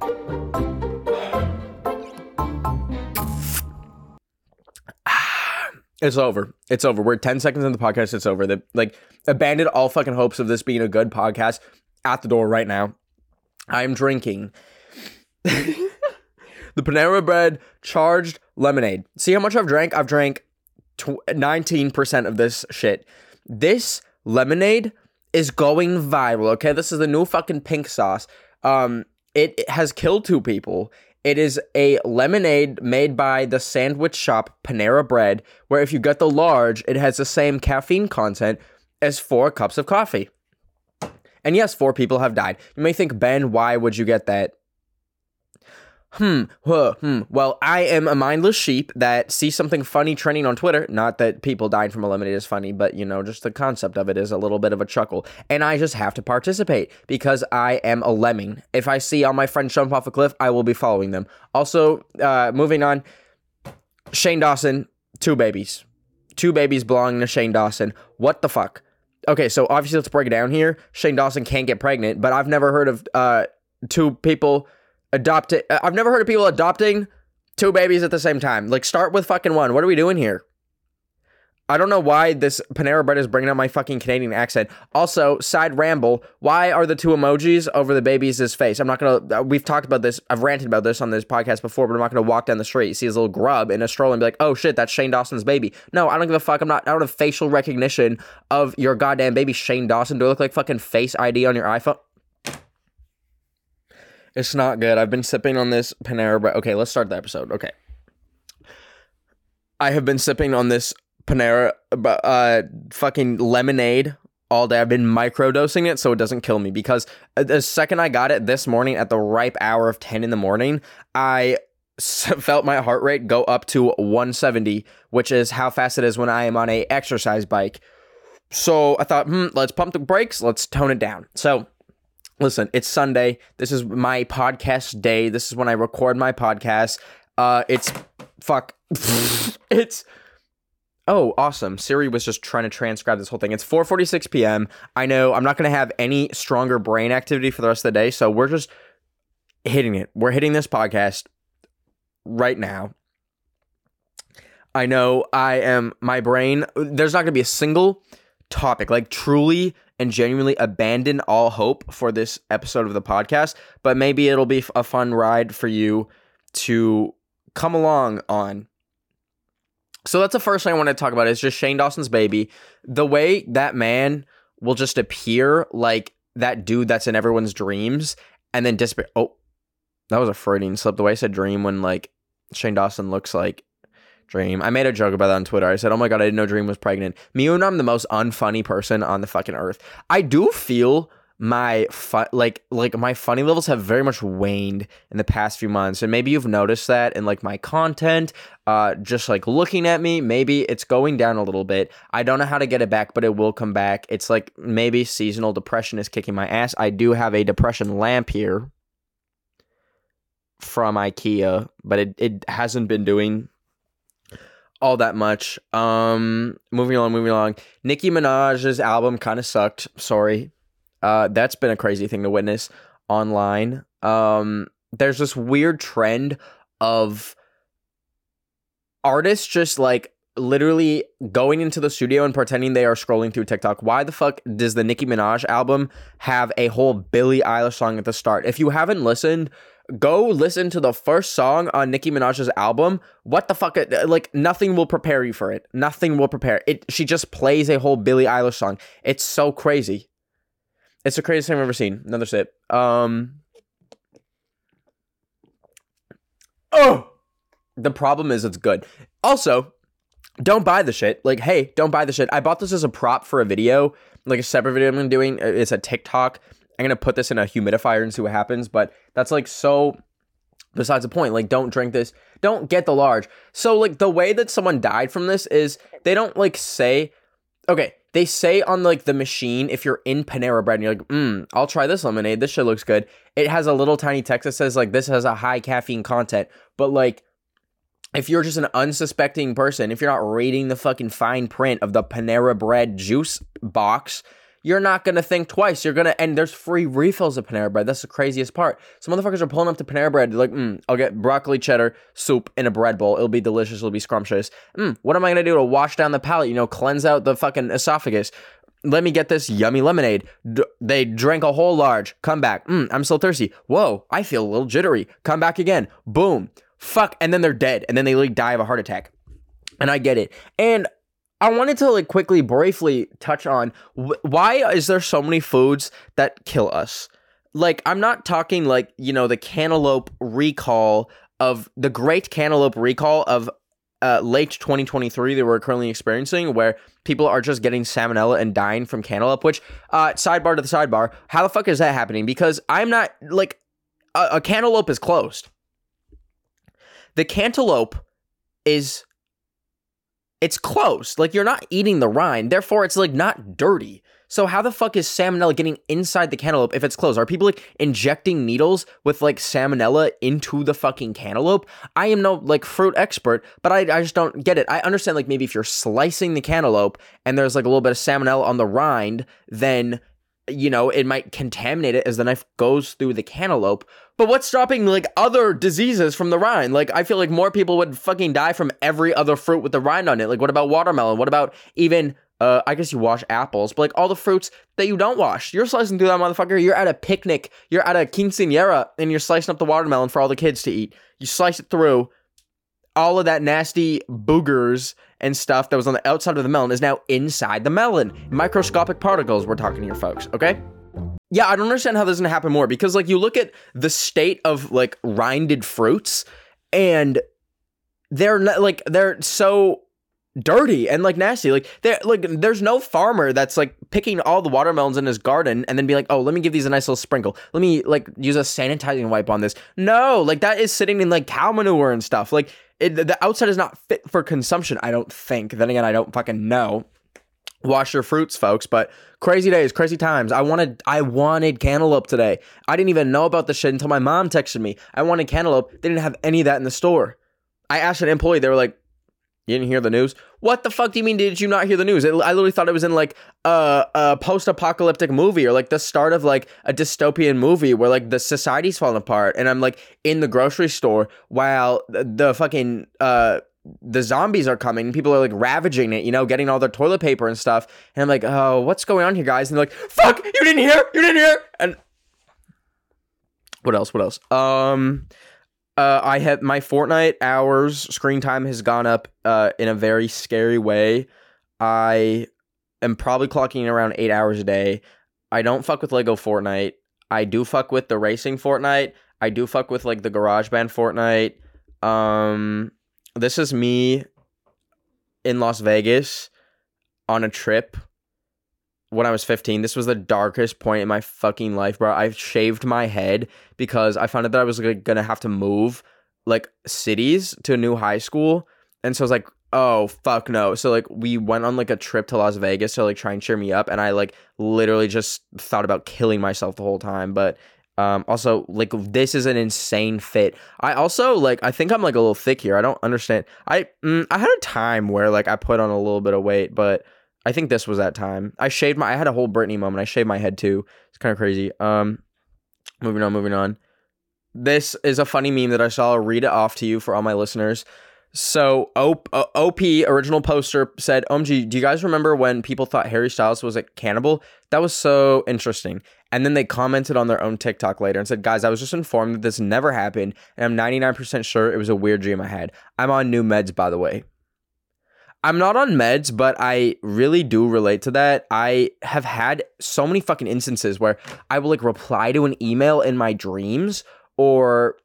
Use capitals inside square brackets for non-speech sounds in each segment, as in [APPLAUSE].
[SIGHS] It's over. It's over. We're 10 seconds in the podcast. It's over. The, like, abandoned all fucking hopes of this being a good podcast at the door right now. I'm drinking [LAUGHS] the Panera Bread charged lemonade. See how much I've drank? I've drank tw- 19% of this shit. This lemonade is going viral, okay? This is the new fucking pink sauce. Um, it, has killed two people. It is a lemonade made by the sandwich shop Panera Bread, where if you get the large, it has the same caffeine content as four cups of coffee. And yes, four people have died. You may think, Ben, why would you get that? Hmm, hmm. Well, I am a mindless sheep that sees something funny trending on Twitter. Not that people dying from a lemonade is funny, but you know, just the concept of it is a little bit of a chuckle. And I just have to participate because I am a lemming. If I see all my friends jump off a cliff, I will be following them. Also, uh, moving on, Shane Dawson, two babies. Two babies belonging to Shane Dawson. What the fuck? Okay, so obviously let's break it down here. Shane Dawson can't get pregnant, but I've never heard of uh, two people adopting. I've never heard of people adopting two babies at the same time. Like, start with fucking one. What are we doing here? I don't know why this Panera Bread is bringing up my fucking Canadian accent. Also, side ramble, why are the two emojis over the baby's face? I'm not gonna, uh, we've talked about this, I've ranted about this on this podcast before, but I'm not gonna walk down the street, see his little grub in a stroller and be like, oh shit, that's Shane Dawson's baby. No, I don't give a fuck. I'm not, I don't have facial recognition of your goddamn baby, Shane Dawson. Do I look like fucking Face ID on your iPhone? It's not good. I've been sipping on this Panera Bread. Okay, let's start the episode. Okay. I have been sipping on this Panera uh fucking lemonade all day. I've been microdosing it so it doesn't kill me because the second I got it this morning at the ripe hour of 10 in the morning, I [LAUGHS] felt my heart rate go up to 170, which is how fast it is when I am on a exercise bike. So I thought, hmm, let's pump the brakes, let's tone it down. So listen, it's Sunday. This is my podcast day. This is when I record my podcast. Uh, it's fuck. [LAUGHS] it's oh awesome. Siri was just trying to transcribe this whole thing. It's 4:46 p.m. I know I'm not gonna have any stronger brain activity for the rest of the day, so we're just hitting it. We're hitting this podcast right now. I know I am my brain. There's not gonna be a single topic like truly and genuinely abandon all hope for this episode of the podcast, but maybe it'll be a fun ride for you to come along on. So that's the first thing I want to talk about is just Shane Dawson's baby. The way that man will just appear like that dude that's in everyone's dreams and then disappear. Oh, that was a Freudian slip. The way I said dream when like Shane Dawson looks like Dream. I made a joke about that on Twitter. I said, "Oh my god, I didn't know Dream was pregnant." Me and I'm the most unfunny person on the fucking earth. I do feel my fun like like my funny levels have very much waned in the past few months and maybe you've noticed that in like my content uh just like looking at me maybe it's going down a little bit i don't know how to get it back but it will come back it's like maybe seasonal depression is kicking my ass i do have a depression lamp here from ikea but it, it hasn't been doing all that much. Um, moving along, moving along. Nicki Minaj's album kind of sucked. Sorry. Uh, that's been a crazy thing to witness online. Um, there's this weird trend of artists just like literally going into the studio and pretending they are scrolling through TikTok. Why the fuck does the Nicki Minaj album have a whole Billie Eilish song at the start? If you haven't listened, go listen to the first song on Nicki Minaj's album. What the fuck? Like nothing will prepare you for it. Nothing will prepare it. She just plays a whole Billie Eilish song. It's so crazy. It's the craziest thing I've ever seen. Another sip. Um. Oh, the problem is it's good. Also, don't buy the shit. Like, hey, don't buy the shit. I bought this as a prop for a video, like a separate video I'm doing. It's a TikTok I'm gonna put this in a humidifier and see what happens. But that's like so besides the point. Like, don't drink this. Don't get the large. So, like, the way that someone died from this is they don't like say, okay, they say on like the machine, if you're in Panera Bread and you're like, mm, I'll try this lemonade. This shit looks good. It has a little tiny text that says, like, this has a high caffeine content. But, like, if you're just an unsuspecting person, if you're not reading the fucking fine print of the Panera Bread juice box, you're not gonna think twice. You're gonna and there's free refills of Panera Bread. That's the craziest part. Some motherfuckers are pulling up to Panera Bread. They're like, mm, I'll get broccoli cheddar soup in a bread bowl. It'll be delicious. It'll be scrumptious. Mm, what am I gonna do to wash down the palate? You know, cleanse out the fucking esophagus. Let me get this yummy lemonade. D- they drank a whole large. Come back. Mm, I'm still thirsty. Whoa, I feel a little jittery. Come back again. Boom. Fuck. And then they're dead. And then they like die of a heart attack. And I get it. And I wanted to like quickly, briefly touch on wh- why is there so many foods that kill us? Like, I'm not talking like, you know, the cantaloupe recall of the great cantaloupe recall of uh, late 2023 that we're currently experiencing, where people are just getting salmonella and dying from cantaloupe. Which, uh, sidebar to the sidebar, how the fuck is that happening? Because I'm not like a, a cantaloupe is closed. The cantaloupe is it's closed. Like you're not eating the rind, therefore it's like not dirty. So how the fuck is salmonella getting inside the cantaloupe if it's closed? Are people like injecting needles with like salmonella into the fucking cantaloupe? I am no like fruit expert, but I, I just don't get it. I understand like maybe if you're slicing the cantaloupe and there's like a little bit of salmonella on the rind, then you know, it might contaminate it as the knife goes through the cantaloupe. But what's stopping like other diseases from the rind? Like I feel like more people would fucking die from every other fruit with the rind on it. Like what about watermelon? What about even uh, I guess you wash apples, but like all the fruits that you don't wash, you're slicing through that motherfucker. You're at a picnic, you're at a quinceanera, and you're slicing up the watermelon for all the kids to eat. You slice it through, all of that nasty boogers and stuff that was on the outside of the melon is now inside the melon. Microscopic particles, we're talking here, folks, okay? Yeah, I don't understand how this doesn't happen more because, like, you look at the state of like rinded fruits and they're not like they're so dirty and like nasty. Like there like there's no farmer that's like picking all the watermelons in his garden and then be like, "Oh, let me give these a nice little sprinkle. Let me like use a sanitizing wipe on this." No, like that is sitting in like cow manure and stuff. Like it, the outside is not fit for consumption, I don't think. Then again, I don't fucking know. Wash your fruits, folks, but crazy days, crazy times. I wanted I wanted cantaloupe today. I didn't even know about the shit until my mom texted me. I wanted cantaloupe. They didn't have any of that in the store. I asked an employee, they were like, you didn't hear the news? What the fuck do you mean? Did you not hear the news? It, I literally thought it was in like a, a post-apocalyptic movie or like the start of like a dystopian movie where like the society's falling apart, and I'm like in the grocery store while the, the fucking uh the zombies are coming. People are like ravaging it, you know, getting all their toilet paper and stuff. And I'm like, oh, what's going on here, guys? And they're like, fuck, you didn't hear, you didn't hear. And what else? What else? Um. Uh, I have my Fortnite hours screen time has gone up uh, in a very scary way. I am probably clocking around eight hours a day. I don't fuck with Lego Fortnite. I do fuck with the racing Fortnite. I do fuck with like the GarageBand Fortnite. Um, this is me in Las Vegas on a trip when I was 15. This was the darkest point in my fucking life, bro. I shaved my head because I found out that I was gonna have to move like cities to a new high school. And so I was like, oh fuck no. So like we went on like a trip to Las Vegas to like try and cheer me up. And I like literally just thought about killing myself the whole time. But um, also, like this is an insane fit. I also like. I think I'm like a little thick here. I don't understand. I mm, I had a time where like I put on a little bit of weight, but I think this was that time. I shaved my I had a whole Britney moment. I shaved my head too. It's kind of crazy. Um moving on, moving on. This is a funny meme that I saw. I'll read it off to you for all my listeners. So OP, uh, OP original poster said, "OMG, do you guys remember when people thought Harry Styles was a cannibal? That was so interesting." And then they commented on their own TikTok later and said, "Guys, I was just informed that this never happened, and I'm 99% sure it was a weird dream I had. I'm on new meds, by the way." I'm not on meds, but I really do relate to that. I have had so many fucking instances where I will like reply to an email in my dreams or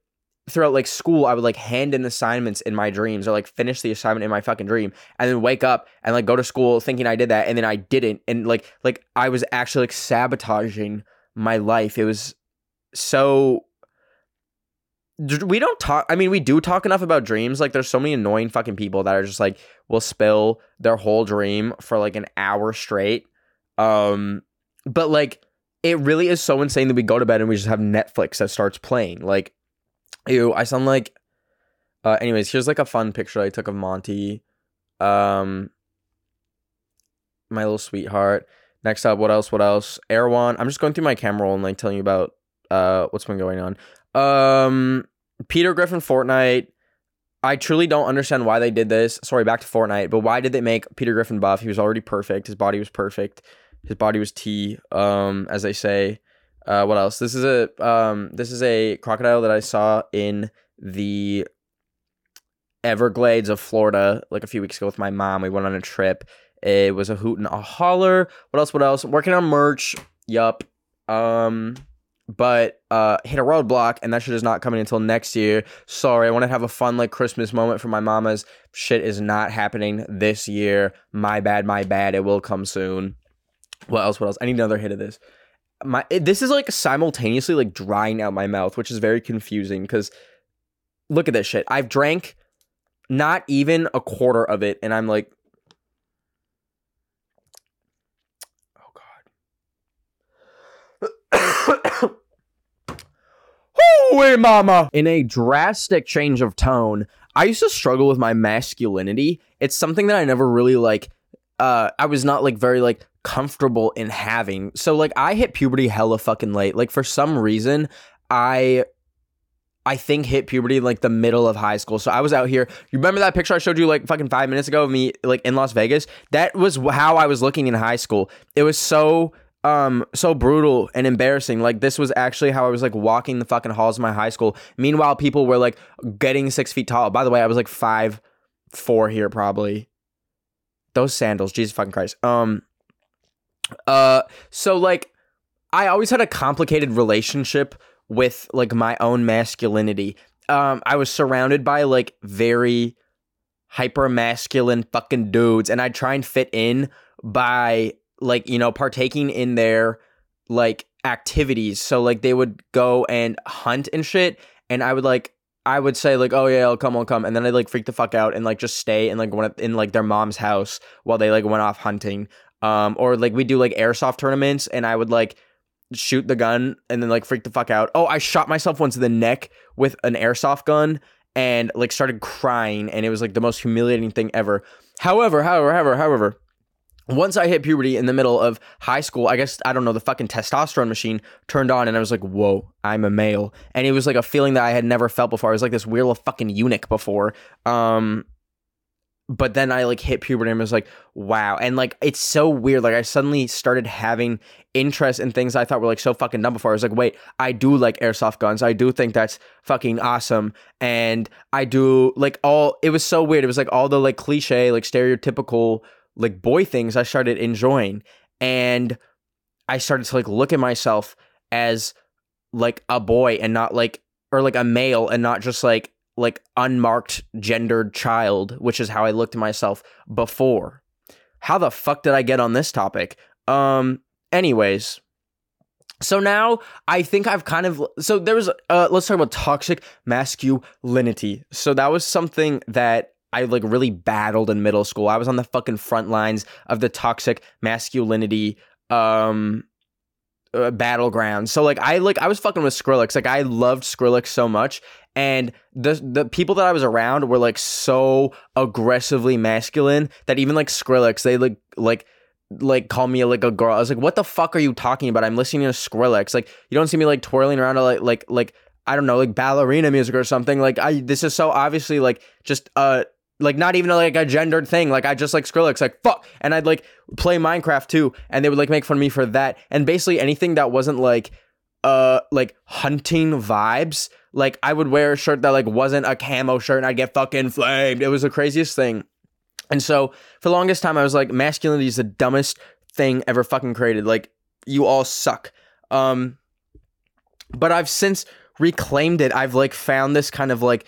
throughout like school, I would like hand in assignments in my dreams or like finish the assignment in my fucking dream and then wake up and like go to school thinking I did that and then I didn't. And like, like I was actually like sabotaging my life. It was so we don't talk I mean we do talk enough about dreams like there's so many annoying fucking people that are just like will spill their whole dream for like an hour straight um but like it really is so insane that we go to bed and we just have Netflix that starts playing like ew I sound like uh anyways here's like a fun picture I took of Monty um my little sweetheart next up what else what else Erewhon I'm just going through my camera roll and like telling you about uh what's been going on um, Peter Griffin Fortnite. I truly don't understand why they did this. Sorry, back to Fortnite, but why did they make Peter Griffin buff? He was already perfect. His body was perfect. His body was T, um, as they say. Uh, what else? This is a um, this is a crocodile that I saw in the Everglades of Florida like a few weeks ago with my mom. We went on a trip. It was a hoot and a holler. What else? What else? Working on merch. Yup. Um, but uh hit a roadblock and that shit is not coming until next year sorry i want to have a fun like christmas moment for my mamas shit is not happening this year my bad my bad it will come soon what else what else i need another hit of this my this is like simultaneously like drying out my mouth which is very confusing because look at this shit i've drank not even a quarter of it and i'm like oh god. [COUGHS] Hooey mama! In a drastic change of tone, I used to struggle with my masculinity. It's something that I never really like uh I was not like very like comfortable in having. So like I hit puberty hella fucking late. Like for some reason, I I think hit puberty like the middle of high school. So I was out here. You remember that picture I showed you like fucking five minutes ago of me like in Las Vegas? That was how I was looking in high school. It was so um so brutal and embarrassing. Like this was actually how I was like walking the fucking halls of my high school. Meanwhile, people were like getting six feet tall. By the way, I was like five four here probably. Those sandals, Jesus fucking Christ. Um uh so like I always had a complicated relationship with like my own masculinity. Um I was surrounded by like very hyper masculine fucking dudes and I'd try and fit in by like you know partaking in their like activities so like they would go and hunt and shit and i would like i would say like oh yeah i'll come i'll come and then i'd like freak the fuck out and like just stay in like one in like their mom's house while they like went off hunting um or like we do like airsoft tournaments and i would like shoot the gun and then like freak the fuck out oh i shot myself once in the neck with an airsoft gun and like started crying and it was like the most humiliating thing ever however however however however once I hit puberty in the middle of high school, I guess I don't know, the fucking testosterone machine turned on and I was like, whoa, I'm a male. And it was like a feeling that I had never felt before. I was like this weird little fucking eunuch before. Um but then I like hit puberty and was like, wow. And like it's so weird. Like I suddenly started having interest in things I thought were like so fucking dumb before. I was like, wait, I do like airsoft guns. I do think that's fucking awesome. And I do like all it was so weird. It was like all the like cliche, like stereotypical like boy things I started enjoying and I started to like look at myself as like a boy and not like or like a male and not just like like unmarked gendered child, which is how I looked at myself before. How the fuck did I get on this topic? Um anyways, so now I think I've kind of so there was uh let's talk about toxic masculinity. So that was something that I like really battled in middle school. I was on the fucking front lines of the toxic masculinity um uh, battleground. So like I like I was fucking with Skrillex. Like I loved Skrillex so much and the the people that I was around were like so aggressively masculine that even like Skrillex they like like like call me like a girl. I was like, what the fuck are you talking about? I'm listening to Skrillex. Like you don't see me like twirling around like like like I don't know like ballerina music or something. Like I this is so obviously like just uh like not even like a gendered thing. Like I just like Skrillex, like fuck, and I'd like play Minecraft too, and they would like make fun of me for that. And basically anything that wasn't like uh like hunting vibes, like I would wear a shirt that like wasn't a camo shirt, and I'd get fucking flamed. It was the craziest thing. And so for the longest time, I was like, masculinity is the dumbest thing ever fucking created. Like you all suck. Um, but I've since reclaimed it. I've like found this kind of like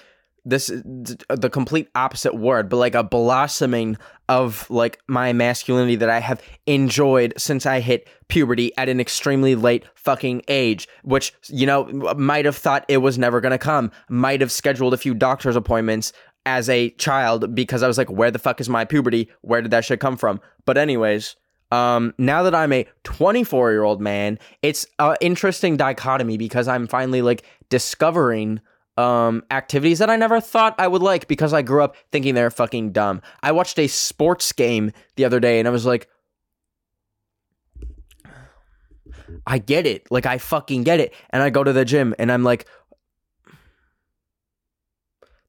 this is the complete opposite word, but like a blossoming of like my masculinity that I have enjoyed since I hit puberty at an extremely late fucking age, which you know might have thought it was never gonna come, might have scheduled a few doctor's appointments as a child because I was like, where the fuck is my puberty? Where did that shit come from? But anyways, um, now that I'm a 24 year old man, it's an interesting dichotomy because I'm finally like discovering um activities that I never thought I would like because I grew up thinking they're fucking dumb. I watched a sports game the other day and I was like I get it. Like I fucking get it. And I go to the gym and I'm like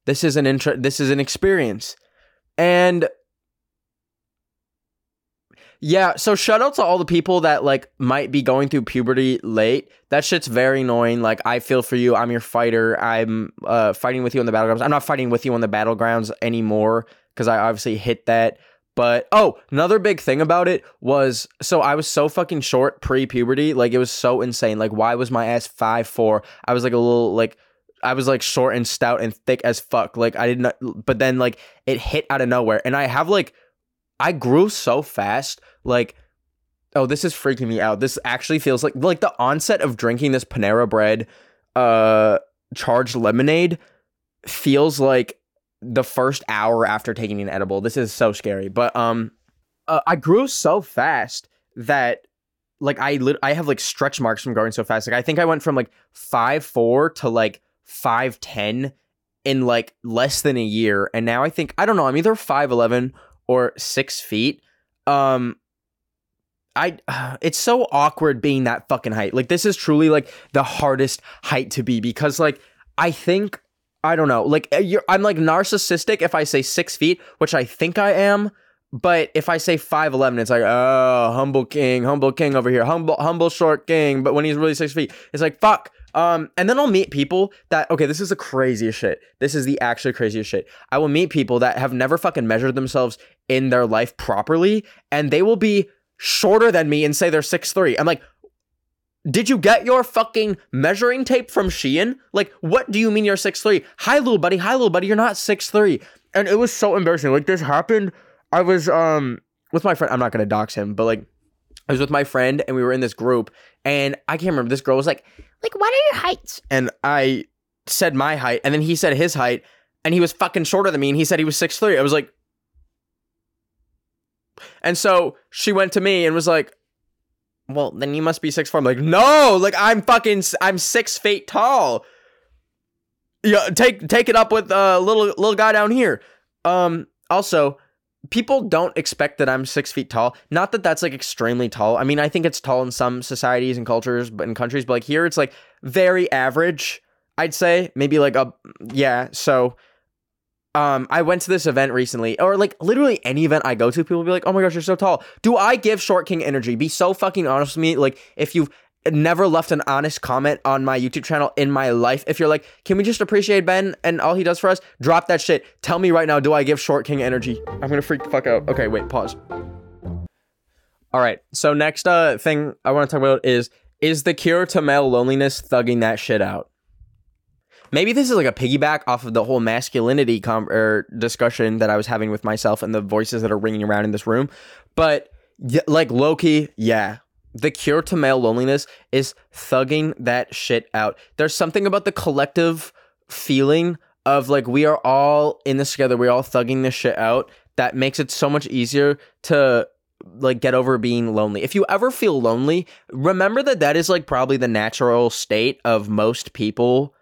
this is an intro this is an experience. And yeah, so shout out to all the people that like might be going through puberty late. That shit's very annoying. Like I feel for you. I'm your fighter. I'm uh fighting with you on the battlegrounds. I'm not fighting with you on the battlegrounds anymore because I obviously hit that. But oh, another big thing about it was so I was so fucking short pre-puberty. Like it was so insane. Like why was my ass five four? I was like a little like I was like short and stout and thick as fuck. Like I didn't but then like it hit out of nowhere. And I have like I grew so fast. Like, oh, this is freaking me out. This actually feels like like the onset of drinking this Panera Bread uh charged lemonade feels like the first hour after taking an edible. This is so scary. But um uh, I grew so fast that like I lit- I have like stretch marks from growing so fast. Like I think I went from like five four to like 5'10 in like less than a year. And now I think I don't know, I'm either 5'11 or six feet. Um, I uh, [SIGHS] it's so awkward being that fucking height. Like this is truly like the hardest height to be because like I think I don't know. Like uh, I'm like narcissistic if I say six feet, which I think I am. But if I say five eleven, it's like oh humble king, humble king over here, humble humble short king. But when he's really six feet, it's like fuck. Um, and then I'll meet people that okay, this is the craziest shit. This is the actually craziest shit. I will meet people that have never fucking measured themselves in their life properly, and they will be shorter than me and say they're six three. I'm like, did you get your fucking measuring tape from Shein? Like, what do you mean you're six three? Hi, little buddy. Hi, little buddy. You're not six three. And it was so embarrassing. Like this happened. I was um with my friend. I'm not gonna dox him, but like I was with my friend and we were in this group and I can't remember. This girl was like, like, what are your heights? And I said my height, and then he said his height, and he was fucking shorter than me, and he said he was six three. I was like, and so she went to me and was like, well, then you must be six four. I'm like, no, like I'm fucking, I'm six feet tall. Yeah, take take it up with a uh, little little guy down here. Um, also, people don't expect that I'm six feet tall. Not that that's like extremely tall. I mean, I think it's tall in some societies and cultures, but in countries, but like here, it's like very average. I'd say maybe like a yeah. So, um, I went to this event recently, or like literally any event I go to, people be like, "Oh my gosh, you're so tall." Do I give short king energy? Be so fucking honest with me. Like, if you've never left an honest comment on my YouTube channel in my life. If you're like, can we just appreciate Ben and all he does for us? Drop that shit. Tell me right now, do I give Short King energy? I'm gonna freak the fuck out. Okay, wait, pause. All right, so next uh thing I want to talk about is is the cure to male loneliness thugging that shit out. Maybe this is like a piggyback off of the whole masculinity com- er, discussion that I was having with myself and the voices that are ringing around in this room, but yeah, like Loki, yeah, the cure to male loneliness is thugging that shit out. There's something about the collective feeling of like we are all in this together, we're all thugging this shit out that makes it so much easier to like get over being lonely. If you ever feel lonely, remember that that is like probably the natural state of most people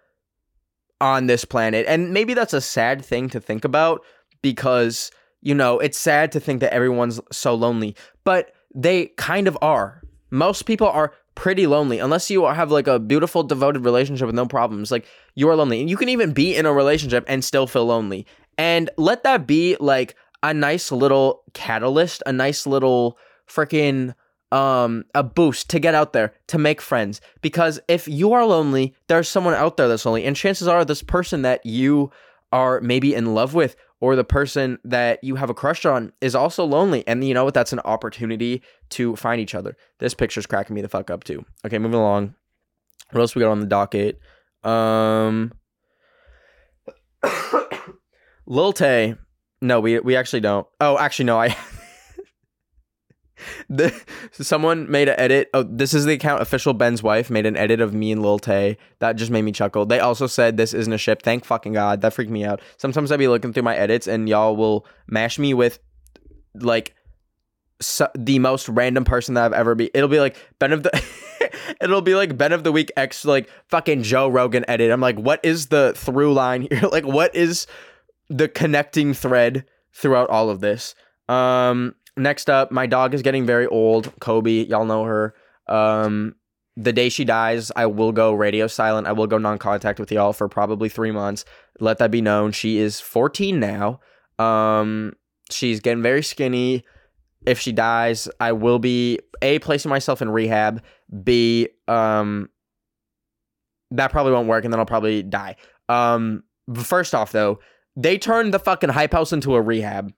on this planet. And maybe that's a sad thing to think about because, you know, it's sad to think that everyone's so lonely, but they kind of are. Most people are pretty lonely unless you have like a beautiful devoted relationship with no problems like you are lonely. And you can even be in a relationship and still feel lonely. And let that be like a nice little catalyst a nice little freaking um a boost to get out there to make friends because if you are lonely there's someone out there that's lonely and chances are this person that you are maybe in love with or the person that you have a crush on is also lonely. And you know what? That's an opportunity to find each other. This picture's cracking me the fuck up too. Okay, moving along. What else we got on the docket? Um [COUGHS] Lil Tay. No, we we actually don't. Oh, actually no, I [LAUGHS] the someone made an edit. Oh, this is the account official Ben's wife made an edit of me and Lil Tay. That just made me chuckle. They also said this isn't a ship. Thank fucking god. That freaked me out. Sometimes I'd be looking through my edits and y'all will mash me with like so, the most random person that I've ever be. It'll be like Ben of the. [LAUGHS] it'll be like Ben of the week X like fucking Joe Rogan edit. I'm like, what is the through line here? [LAUGHS] like, what is the connecting thread throughout all of this? Um, next up, my dog is getting very old. Kobe, y'all know her. Um, the day she dies, I will go radio silent. I will go non contact with y'all for probably three months. Let that be known. She is 14 now. Um, she's getting very skinny. If she dies, I will be A, placing myself in rehab. B, um, that probably won't work and then I'll probably die. Um, first off, though, they turned the fucking hype house into a rehab.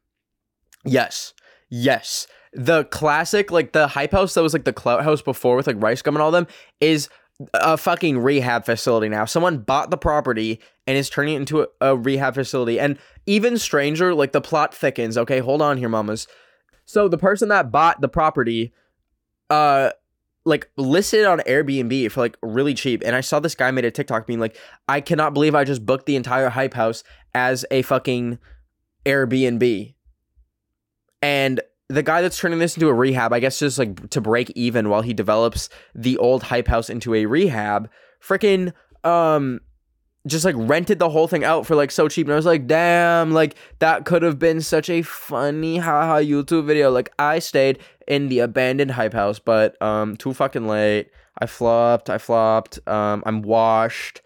Yes. Yes. The classic, like the hype house that was like the clout house before with like RiceGum and all them, is a fucking rehab facility now. Someone bought the property and is turning it into a, a, rehab facility. And even stranger, like the plot thickens. Okay, hold on here, mamas. So the person that bought the property, uh, like listed on Airbnb for like really cheap. And I saw this guy made a TikTok being like, I cannot believe I just booked the entire hype house as a fucking Airbnb. And the guy that's turning this into a rehab, I guess just like to break even while he develops the old hype house into a rehab, freaking um just like rented the whole thing out for like so cheap and I was like, "Damn, like that could have been such a funny haha YouTube video." Like I stayed in the abandoned hype house, but um too fucking late. I flopped, I flopped. Um I'm washed.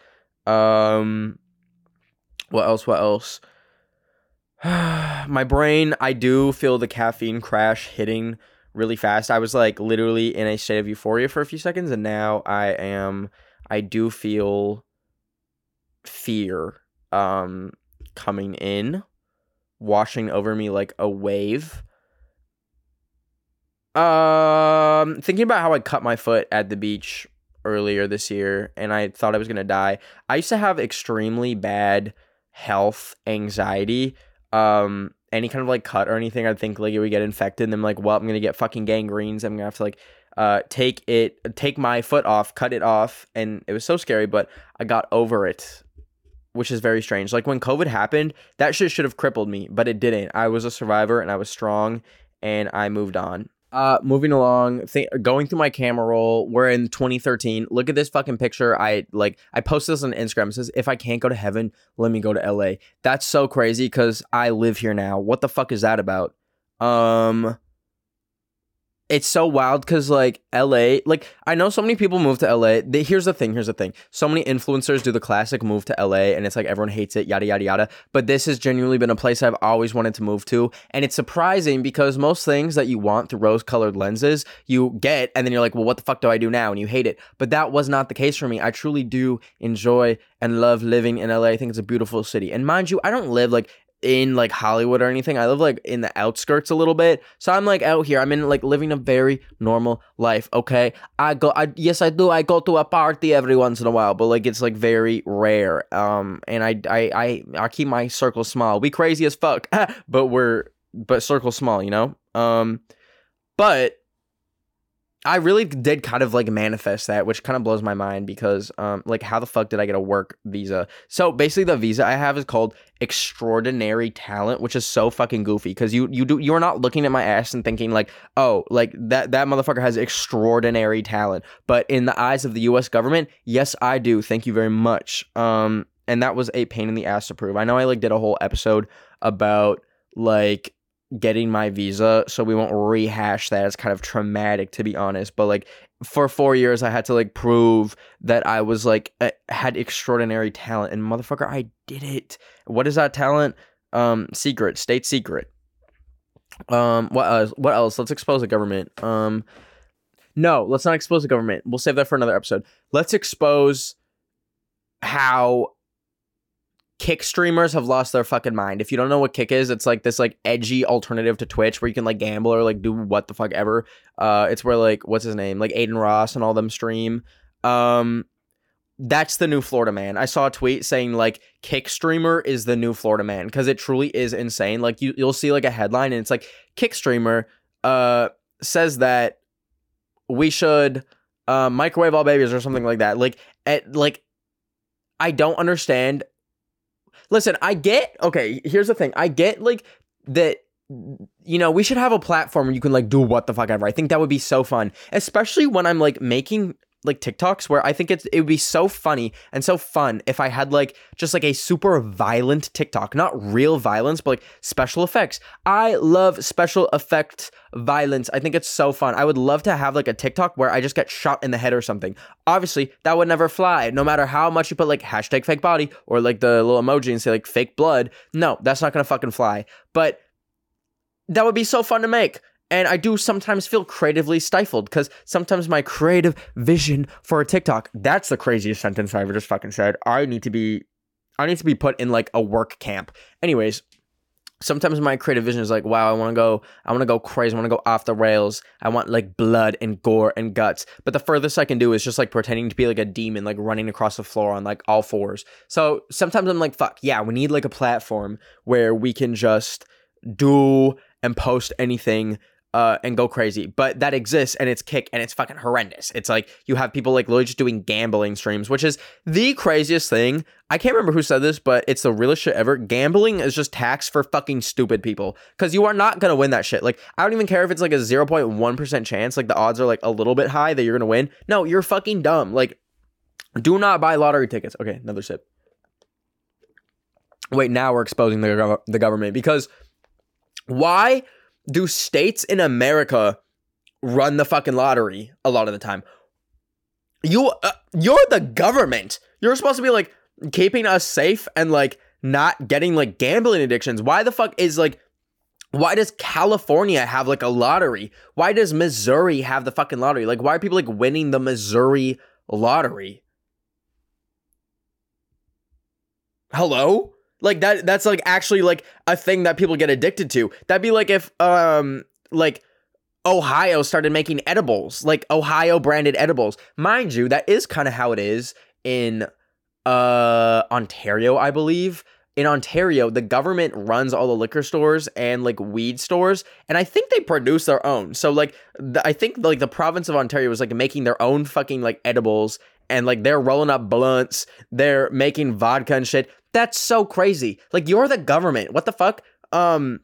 Um what else? What else? [SIGHS] my brain, I do feel the caffeine crash hitting really fast. I was like literally in a state of euphoria for a few seconds, and now I am. I do feel fear um coming in, washing over me like a wave. Um, thinking about how I cut my foot at the beach earlier this year, and I thought I was gonna die. I used to have extremely bad health anxiety um any kind of like cut or anything, I'd think like it would get infected. And I'm like, well, I'm gonna get fucking gangrenes. I'm gonna have to like uh take it, take my foot off, cut it off, and it was so scary. But I got over it, which is very strange. Like when COVID happened, that shit should have crippled me, but it didn't. I was a survivor and I was strong, and I moved on. Uh, moving along, th- going through my camera roll. We're in 2013. Look at this fucking picture. I like. I posted this on Instagram. It says, "If I can't go to heaven, let me go to LA." That's so crazy because I live here now. What the fuck is that about? Um, it's so wild because like LA, like I know so many people move to LA. They, here's the thing. Here's the thing. So many influencers do the classic move to LA, and it's like everyone hates it, yada yada yada. But this has genuinely been a place I've always wanted to move to, and it's surprising because most things that you want through rose-colored lenses, you get, and then you're like, well, what the fuck do I do now? And you hate it. But that was not the case for me. I truly do enjoy and love living in LA. I think it's a beautiful city, and mind you, I don't live like in like Hollywood or anything. I live like in the outskirts a little bit. So I'm like out here. I'm in like living a very normal life, okay? I go I yes I do. I go to a party every once in a while, but like it's like very rare. Um and I I I, I keep my circle small. We crazy as fuck, [LAUGHS] but we're but circle small, you know? Um but I really did kind of like manifest that, which kind of blows my mind because, um, like, how the fuck did I get a work visa? So basically, the visa I have is called extraordinary talent, which is so fucking goofy because you you do you're not looking at my ass and thinking like, oh, like that that motherfucker has extraordinary talent. But in the eyes of the U.S. government, yes, I do. Thank you very much. Um, and that was a pain in the ass to prove. I know I like did a whole episode about like getting my visa, so we won't rehash that. It's kind of traumatic to be honest, but like for 4 years I had to like prove that I was like had extraordinary talent and motherfucker I did it. What is that talent? Um secret, state secret. Um what else? What else? Let's expose the government. Um no, let's not expose the government. We'll save that for another episode. Let's expose how Kick streamers have lost their fucking mind. If you don't know what Kick is, it's like this like edgy alternative to Twitch where you can like gamble or like do what the fuck ever. Uh, it's where like what's his name, like Adin Ross and all them stream. Um, that's the new Florida man. I saw a tweet saying like kick streamer is the new Florida man because it truly is insane. Like you you'll see like a headline and it's like kick streamer uh says that we should uh, microwave all babies or something like that. Like at like I don't understand. Listen, I get okay, here's the thing. I get like that you know, we should have a platform where you can like do what the fuck ever. I think that would be so fun, especially when I'm like making like TikToks where I think it's it would be so funny and so fun if I had like just like a super violent TikTok, not real violence, but like special effects. I love special effects violence. I think it's so fun. I would love to have like a TikTok where I just get shot in the head or something. Obviously, that would never fly. No matter how much you put like hashtag fake body or like the little emoji and say like fake blood. No, that's not gonna fucking fly. But that would be so fun to make. And I do sometimes feel creatively stifled because sometimes my creative vision for a TikTok, that's the craziest sentence I ever just fucking said. I need to be I need to be put in like a work camp. Anyways, sometimes my creative vision is like, wow, I want to go, I want to go crazy, I want to go off the rails. I want like blood and gore and guts. But the furthest I can do is just like pretending to be like a demon, like running across the floor on like all fours. So sometimes I'm like, fuck, yeah, we need like a platform where we can just do and post anything uh, and go crazy. But that exists and it's kick and it's fucking horrendous. It's like you have people like literally just doing gambling streams, which is the craziest thing. I can't remember who said this, but it's the realest shit ever. Gambling is just tax for fucking stupid people because you are not gonna win that shit. Like I don't even care if it's like a zero point one percent chance. Like the odds are like a little bit high that you're gonna win. No, you're fucking dumb. Like do not buy lottery tickets. Okay, another sip. Wait, now we're exposing the gov- the government because why? Do states in America run the fucking lottery a lot of the time? You uh, you're the government. You're supposed to be like keeping us safe and like not getting like gambling addictions. Why the fuck is like why does California have like a lottery? Why does Missouri have the fucking lottery? Like why are people like winning the Missouri lottery? Hello? Like that that's like actually like a thing that people get addicted to. That'd be like if um like Ohio started making edibles, like Ohio branded edibles. Mind you, that is kind of how it is in uh Ontario, I believe. In Ontario, the government runs all the liquor stores and like weed stores, and I think they produce their own. So like, the, I think like the province of Ontario was like making their own fucking like edibles, and like they're rolling up blunts, they're making vodka and shit. That's so crazy. Like you're the government. What the fuck? Um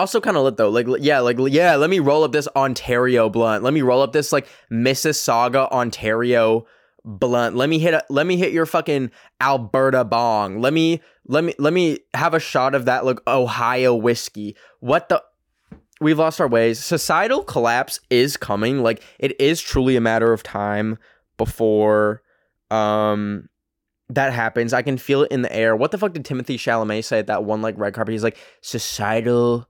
also kind of lit though. Like yeah, like yeah, let me roll up this Ontario blunt. Let me roll up this like Mississauga Ontario blunt. Let me hit a, let me hit your fucking Alberta bong. Let me let me let me have a shot of that like Ohio whiskey. What the We've lost our ways. Societal collapse is coming. Like it is truly a matter of time before um that happens. I can feel it in the air. What the fuck did Timothée Chalamet say at that one like red carpet? He's like societal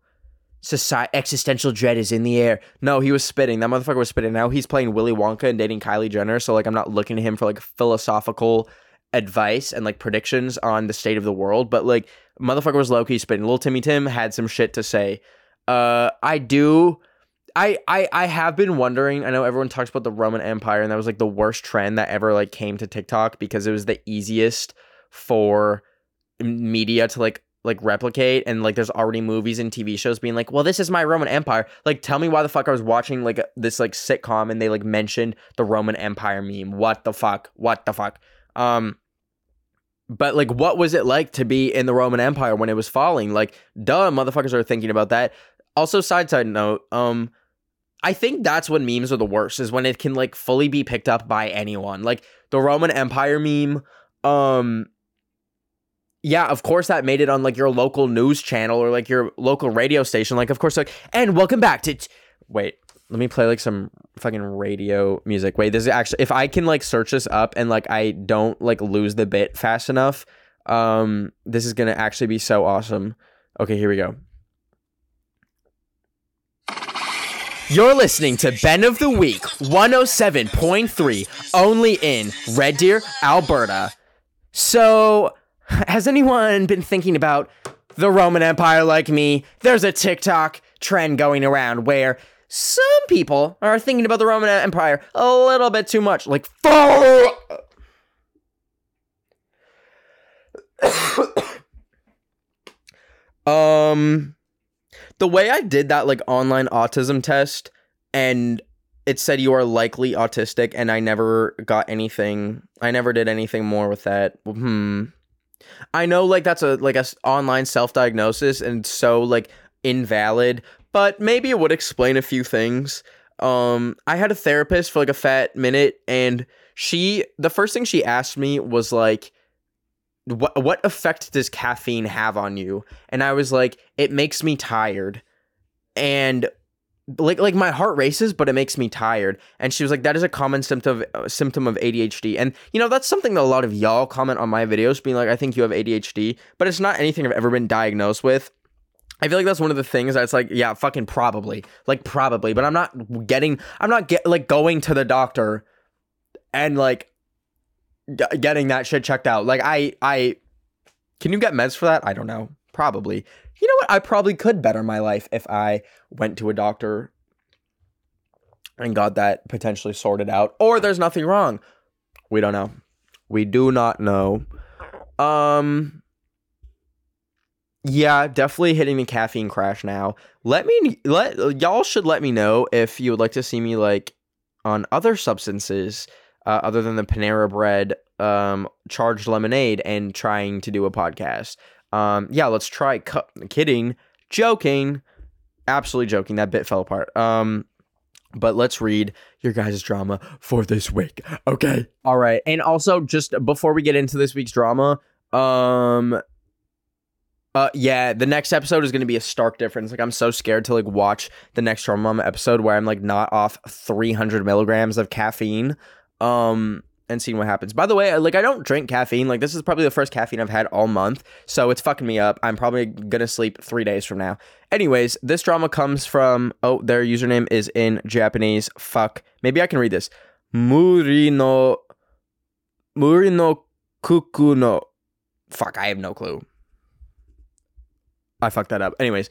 society existential dread is in the air. No, he was spitting. That motherfucker was spitting. Now he's playing Willy Wonka and dating Kylie Jenner. So like I'm not looking to him for like philosophical advice and like predictions on the state of the world. But like motherfucker was low key spitting. Little Timmy Tim had some shit to say. Uh I do I, I I have been wondering. I know everyone talks about the Roman Empire, and that was like the worst trend that ever like came to TikTok because it was the easiest for media to like like replicate and like there's already movies and TV shows being like, well, this is my Roman Empire. Like, tell me why the fuck I was watching like this like sitcom and they like mentioned the Roman Empire meme. What the fuck? What the fuck? Um, but like, what was it like to be in the Roman Empire when it was falling? Like, duh, motherfuckers are thinking about that. Also, side side note, um, I think that's when memes are the worst is when it can like fully be picked up by anyone. Like the Roman Empire meme, um yeah, of course that made it on like your local news channel or like your local radio station. Like of course like and welcome back to t- Wait, let me play like some fucking radio music. Wait, this is actually if I can like search this up and like I don't like lose the bit fast enough, um this is going to actually be so awesome. Okay, here we go. You're listening to Ben of the Week 107.3, only in Red Deer, Alberta. So, has anyone been thinking about the Roman Empire like me? There's a TikTok trend going around where some people are thinking about the Roman Empire a little bit too much. Like, [COUGHS] [COUGHS] um the way I did that like online autism test, and it said you are likely autistic, and I never got anything. I never did anything more with that. Hmm. I know like that's a like a online self diagnosis, and so like invalid. But maybe it would explain a few things. Um, I had a therapist for like a fat minute, and she the first thing she asked me was like what what effect does caffeine have on you? And i was like it makes me tired. And like like my heart races but it makes me tired. And she was like that is a common symptom of, uh, symptom of ADHD and you know that's something that a lot of y'all comment on my videos being like I think you have ADHD but it's not anything I've ever been diagnosed with. I feel like that's one of the things that's like, yeah, fucking probably, like probably, but I'm not getting, I'm not get like going to the doctor and like getting that shit checked out. Like I, I, can you get meds for that? I don't know. Probably. You know what? I probably could better my life if I went to a doctor and got that potentially sorted out. Or there's nothing wrong. We don't know. We do not know. Um yeah, definitely hitting the caffeine crash now. Let me let y'all should let me know if you would like to see me like on other substances uh, other than the Panera Bread um charged lemonade and trying to do a podcast. Um yeah, let's try cu- kidding, joking, absolutely joking. That bit fell apart. Um but let's read your guys' drama for this week. Okay. All right. And also just before we get into this week's drama, um uh yeah, the next episode is gonna be a stark difference. Like I'm so scared to like watch the next Mama episode where I'm like not off 300 milligrams of caffeine, um, and seeing what happens. By the way, like I don't drink caffeine. Like this is probably the first caffeine I've had all month, so it's fucking me up. I'm probably gonna sleep three days from now. Anyways, this drama comes from oh their username is in Japanese. Fuck, maybe I can read this. Murino, Murino Kukuno. Fuck, I have no clue. I fucked that up. Anyways,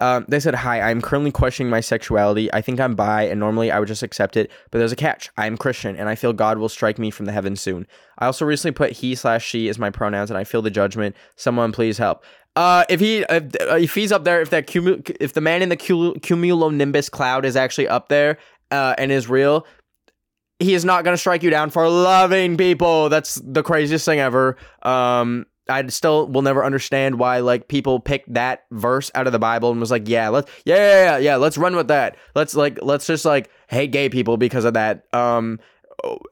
um, they said, Hi, I'm currently questioning my sexuality. I think I'm bi, and normally I would just accept it, but there's a catch. I am Christian, and I feel God will strike me from the heavens soon. I also recently put he slash she as my pronouns, and I feel the judgment. Someone please help. Uh, if he if, uh, if he's up there, if that cumu- if the man in the cul- cumulonimbus cloud is actually up there uh, and is real, he is not going to strike you down for loving people. That's the craziest thing ever. Um, I still will never understand why like people picked that verse out of the Bible and was like, yeah, let's yeah, yeah, yeah, yeah, let's run with that. Let's like let's just like hate gay people because of that. Um,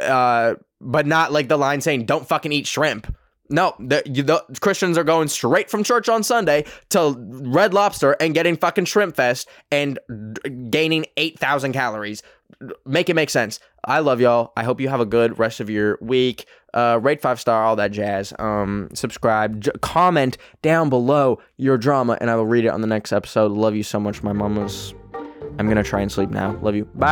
uh, but not like the line saying don't fucking eat shrimp. No, the, the Christians are going straight from church on Sunday to Red Lobster and getting fucking shrimp fest and gaining eight thousand calories. Make it make sense. I love y'all. I hope you have a good rest of your week. Uh, rate five star, all that jazz. Um, subscribe, j- comment down below your drama, and I will read it on the next episode. Love you so much, my mamas. I'm gonna try and sleep now. Love you. Bye.